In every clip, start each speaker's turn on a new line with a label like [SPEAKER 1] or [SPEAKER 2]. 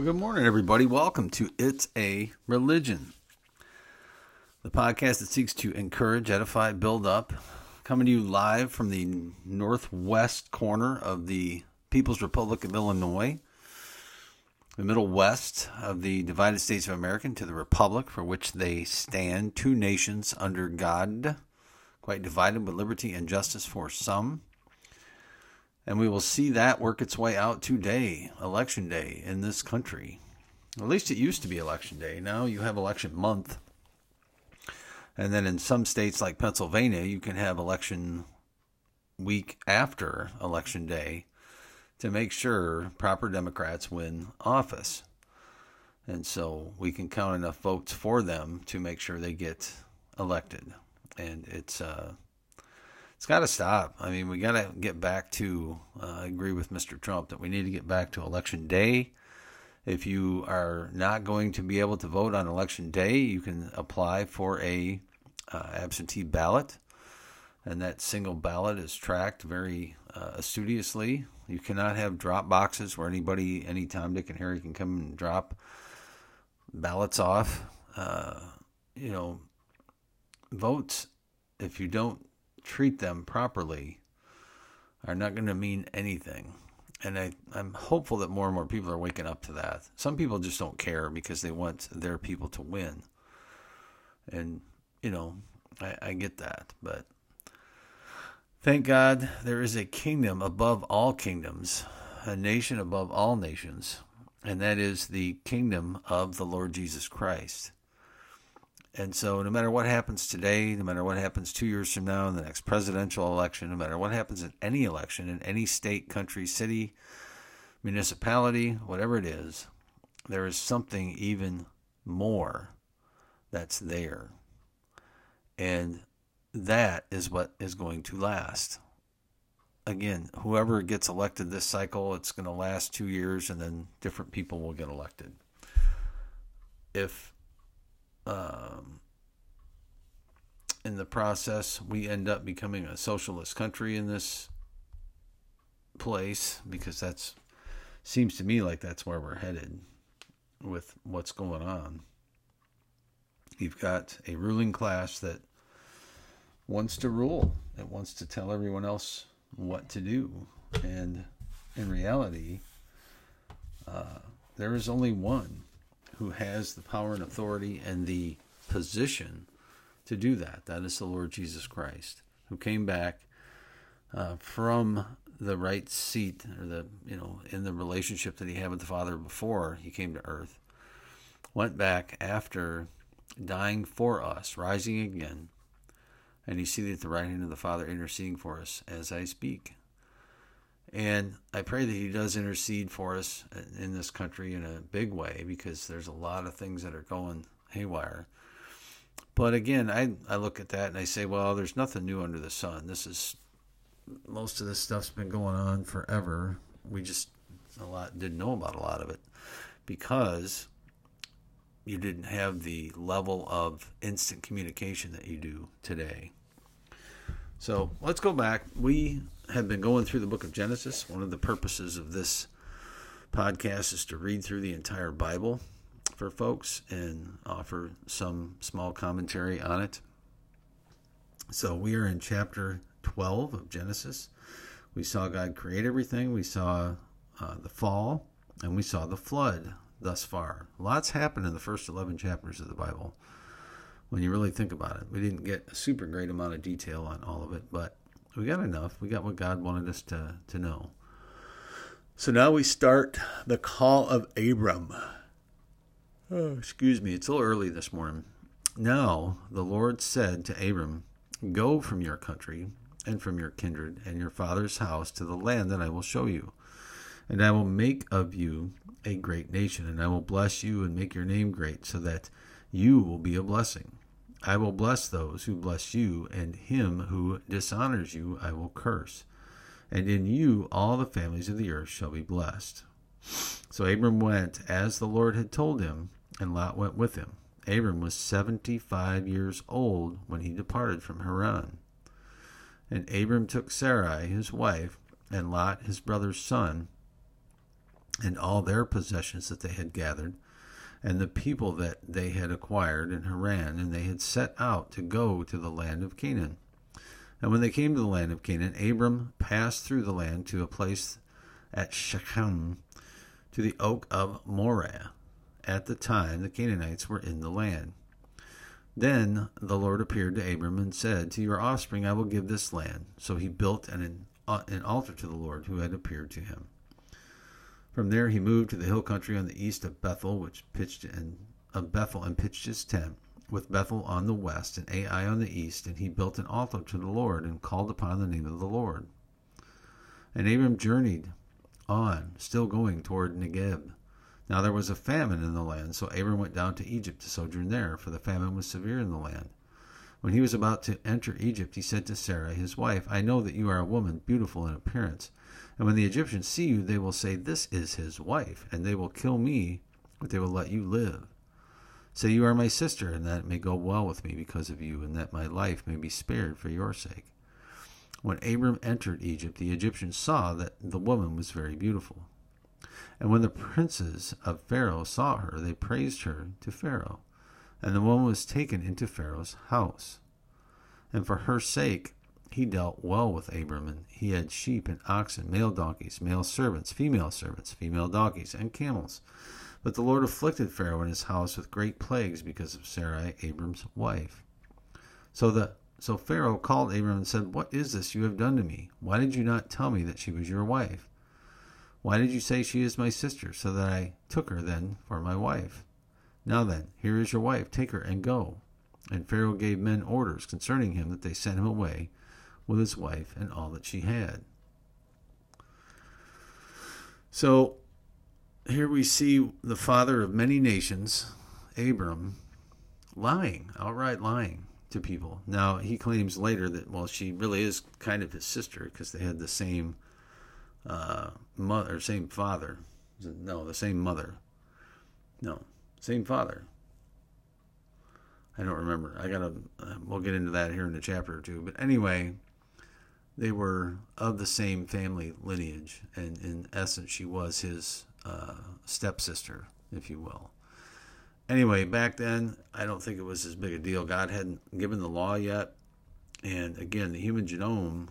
[SPEAKER 1] Well, good morning, everybody. Welcome to It's a Religion, the podcast that seeks to encourage, edify, build up. Coming to you live from the northwest corner of the People's Republic of Illinois, the middle west of the divided states of America, to the republic for which they stand, two nations under God, quite divided with liberty and justice for some. And we will see that work its way out today, election day in this country. At least it used to be election day. Now you have election month. And then in some states like Pennsylvania, you can have election week after election day to make sure proper Democrats win office. And so we can count enough votes for them to make sure they get elected. And it's uh, it's got to stop. I mean, we got to get back to. Uh, I agree with Mr. Trump that we need to get back to election day. If you are not going to be able to vote on election day, you can apply for a uh, absentee ballot, and that single ballot is tracked very uh, astutiously. You cannot have drop boxes where anybody, anytime Dick and Harry can come and drop ballots off. Uh, you know, votes. If you don't treat them properly are not going to mean anything. And I, I'm hopeful that more and more people are waking up to that. Some people just don't care because they want their people to win. And, you know, I, I get that. But thank God there is a kingdom above all kingdoms, a nation above all nations, and that is the kingdom of the Lord Jesus Christ. And so, no matter what happens today, no matter what happens two years from now in the next presidential election, no matter what happens in any election, in any state, country, city, municipality, whatever it is, there is something even more that's there. And that is what is going to last. Again, whoever gets elected this cycle, it's going to last two years and then different people will get elected. If um, in the process, we end up becoming a socialist country in this place because that's seems to me like that's where we're headed with what's going on. You've got a ruling class that wants to rule. that wants to tell everyone else what to do. And in reality, uh, there is only one who has the power and authority and the position to do that. That is the Lord Jesus Christ, who came back uh, from the right seat or the you know in the relationship that he had with the Father before he came to earth. Went back after dying for us, rising again, and he's seated at the right hand of the Father, interceding for us as I speak. And I pray that He does intercede for us in this country in a big way because there's a lot of things that are going haywire. But again, I, I look at that and I say, well, there's nothing new under the sun. This is most of this stuff's been going on forever. We just a lot didn't know about a lot of it because you didn't have the level of instant communication that you do today. So let's go back. We have been going through the book of Genesis. One of the purposes of this podcast is to read through the entire Bible for folks and offer some small commentary on it. So we are in chapter 12 of Genesis. We saw God create everything, we saw uh, the fall, and we saw the flood thus far. Lots happened in the first 11 chapters of the Bible when you really think about it. We didn't get a super great amount of detail on all of it, but we got enough. We got what God wanted us to, to know. So now we start the call of Abram. Oh, excuse me, it's a little early this morning. Now the Lord said to Abram, Go from your country and from your kindred and your father's house to the land that I will show you. And I will make of you a great nation, and I will bless you and make your name great, so that you will be a blessing. I will bless those who bless you, and him who dishonors you I will curse. And in you all the families of the earth shall be blessed. So Abram went as the Lord had told him, and Lot went with him. Abram was seventy five years old when he departed from Haran. And Abram took Sarai his wife, and Lot his brother's son, and all their possessions that they had gathered, and the people that they had acquired in Haran, and they had set out to go to the land of Canaan. And when they came to the land of Canaan, Abram passed through the land to a place at Shechem, to the oak of Moreh. At the time, the Canaanites were in the land. Then the Lord appeared to Abram and said, To your offspring I will give this land. So he built an, an altar to the Lord who had appeared to him. From there he moved to the hill country on the east of Bethel, which pitched in of Bethel and pitched his tent, with Bethel on the west and Ai on the east, and he built an altar to the Lord and called upon the name of the Lord. And Abram journeyed on, still going toward Negeb. Now there was a famine in the land, so Abram went down to Egypt to sojourn there, for the famine was severe in the land. When he was about to enter Egypt, he said to Sarah, his wife, I know that you are a woman beautiful in appearance. And when the Egyptians see you, they will say, This is his wife, and they will kill me, but they will let you live. Say you are my sister, and that it may go well with me because of you, and that my life may be spared for your sake. When Abram entered Egypt, the Egyptians saw that the woman was very beautiful. And when the princes of Pharaoh saw her, they praised her to Pharaoh. And the woman was taken into Pharaoh's house. And for her sake, he dealt well with Abram, and he had sheep and oxen, male donkeys, male servants, female servants, female donkeys, and camels. But the Lord afflicted Pharaoh and his house with great plagues because of Sarai, Abram's wife. So the so Pharaoh called Abram and said, What is this you have done to me? Why did you not tell me that she was your wife? Why did you say she is my sister, so that I took her then for my wife? Now then, here is your wife, take her and go. And Pharaoh gave men orders concerning him that they sent him away with his wife and all that she had. So here we see the father of many nations, Abram, lying, outright lying to people. Now, he claims later that, well, she really is kind of his sister because they had the same uh, mother, same father. No, the same mother. No, same father. I don't remember. I gotta. Uh, we'll get into that here in a chapter or two. But anyway, they were of the same family lineage, and in essence, she was his uh, stepsister, if you will. Anyway, back then, I don't think it was as big a deal. God hadn't given the law yet, and again, the human genome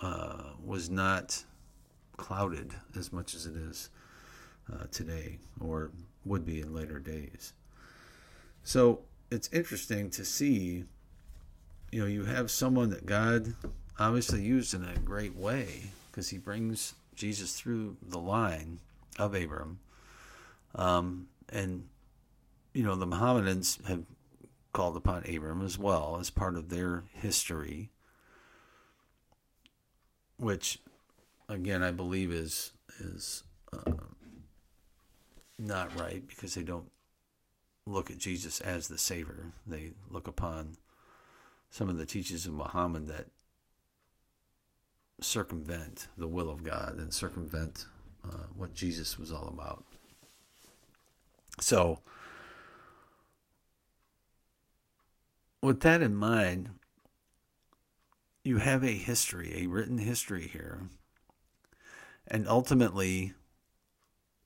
[SPEAKER 1] uh, was not clouded as much as it is uh, today, or would be in later days. So it's interesting to see, you know, you have someone that God obviously used in a great way because he brings Jesus through the line of Abram. Um, and, you know, the Mohammedans have called upon Abram as well as part of their history, which, again, I believe is is not right because they don't look at Jesus as the Savior. They look upon some of the teachings of Muhammad that circumvent the will of God and circumvent uh, what Jesus was all about. So, with that in mind, you have a history, a written history here. And ultimately,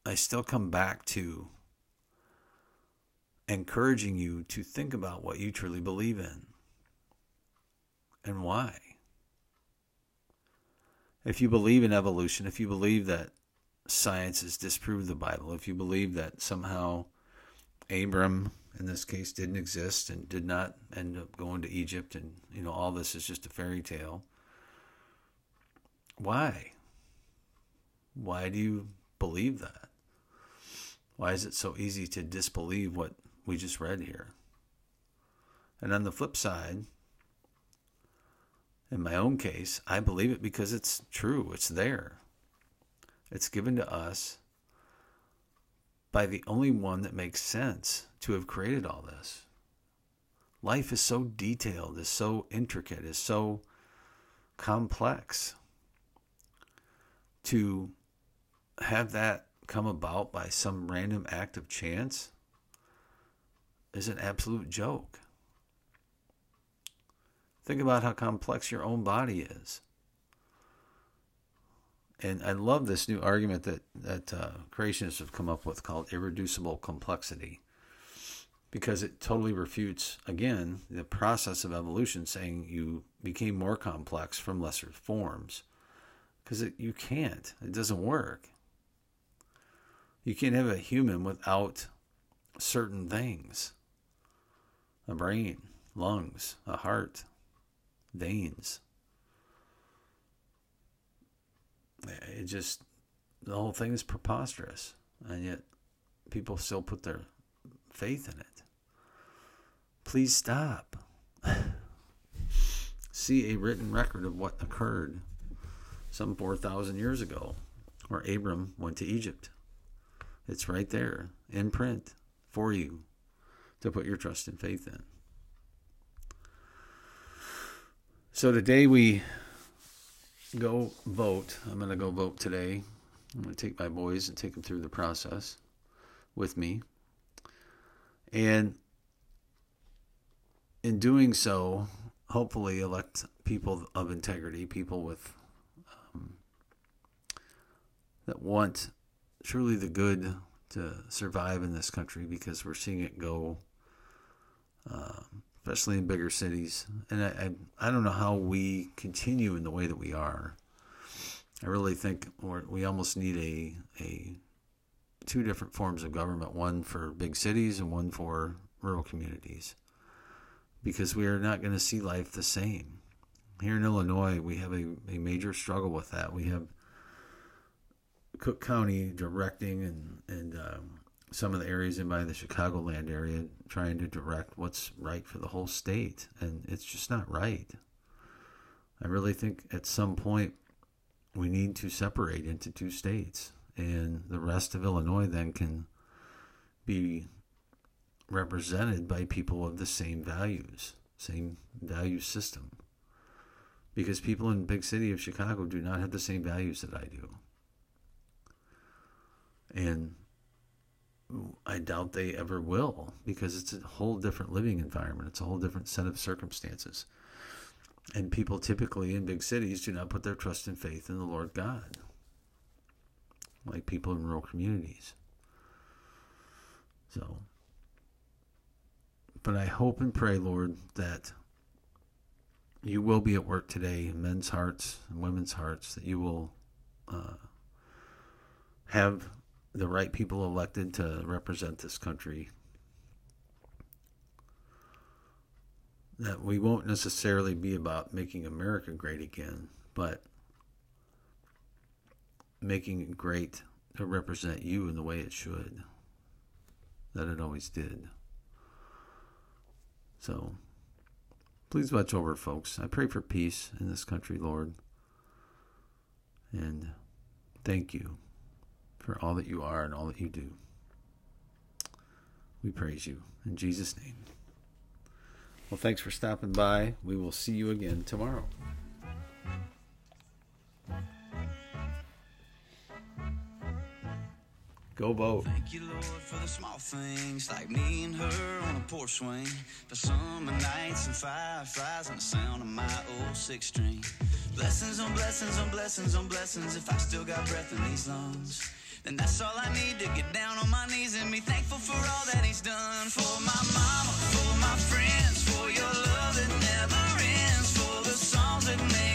[SPEAKER 1] I still come back to encouraging you to think about what you truly believe in and why. If you believe in evolution, if you believe that science has disproved the Bible, if you believe that somehow Abram, in this case, didn't exist and did not end up going to Egypt, and you know all this is just a fairy tale, why? Why do you believe that? Why is it so easy to disbelieve what we just read here? And on the flip side, in my own case, I believe it because it's true, it's there. It's given to us by the only one that makes sense to have created all this. Life is so detailed, is so intricate, is so complex. To have that come about by some random act of chance is an absolute joke. Think about how complex your own body is and I love this new argument that that uh, creationists have come up with called irreducible complexity, because it totally refutes again the process of evolution, saying you became more complex from lesser forms, because you can't. It doesn't work. You can't have a human without certain things: a brain, lungs, a heart, veins it just the whole thing is preposterous, and yet people still put their faith in it. Please stop. See a written record of what occurred some 4,000 years ago, where Abram went to Egypt. It's right there in print for you to put your trust and faith in. So today we go vote. I'm going to go vote today. I'm going to take my boys and take them through the process with me. And in doing so, hopefully elect people of integrity, people with um, that want truly the good to survive in this country because we're seeing it go, uh, especially in bigger cities. And I, I, I, don't know how we continue in the way that we are. I really think we almost need a, a two different forms of government, one for big cities and one for rural communities, because we are not going to see life the same. Here in Illinois, we have a, a major struggle with that. We have Cook County directing and, and um, some of the areas in by the Chicagoland area trying to direct what's right for the whole state, and it's just not right. I really think at some point we need to separate into two states, and the rest of Illinois then can be represented by people of the same values, same value system. Because people in big city of Chicago do not have the same values that I do. And I doubt they ever will because it's a whole different living environment. It's a whole different set of circumstances. And people typically in big cities do not put their trust and faith in the Lord God, like people in rural communities. So, but I hope and pray, Lord, that you will be at work today in men's hearts and women's hearts, that you will uh, have the right people elected to represent this country. That we won't necessarily be about making America great again, but making it great to represent you in the way it should, that it always did. So, please watch over, folks. I pray for peace in this country, Lord. And thank you for all that you are and all that you do. We praise you in Jesus' name. Well, thanks for stopping by. We will see you again tomorrow. Go vote. Thank you, Lord, for the small things like me and her on a porch swing. Summer nights and fireflies and the sound of my old six string. Blessings on blessings on blessings on blessings if I still got breath in these lungs then that's all I need to get down on my knees and be thankful for all that he's
[SPEAKER 2] done for my mama, for my friends, for your love that never ends, for the songs that make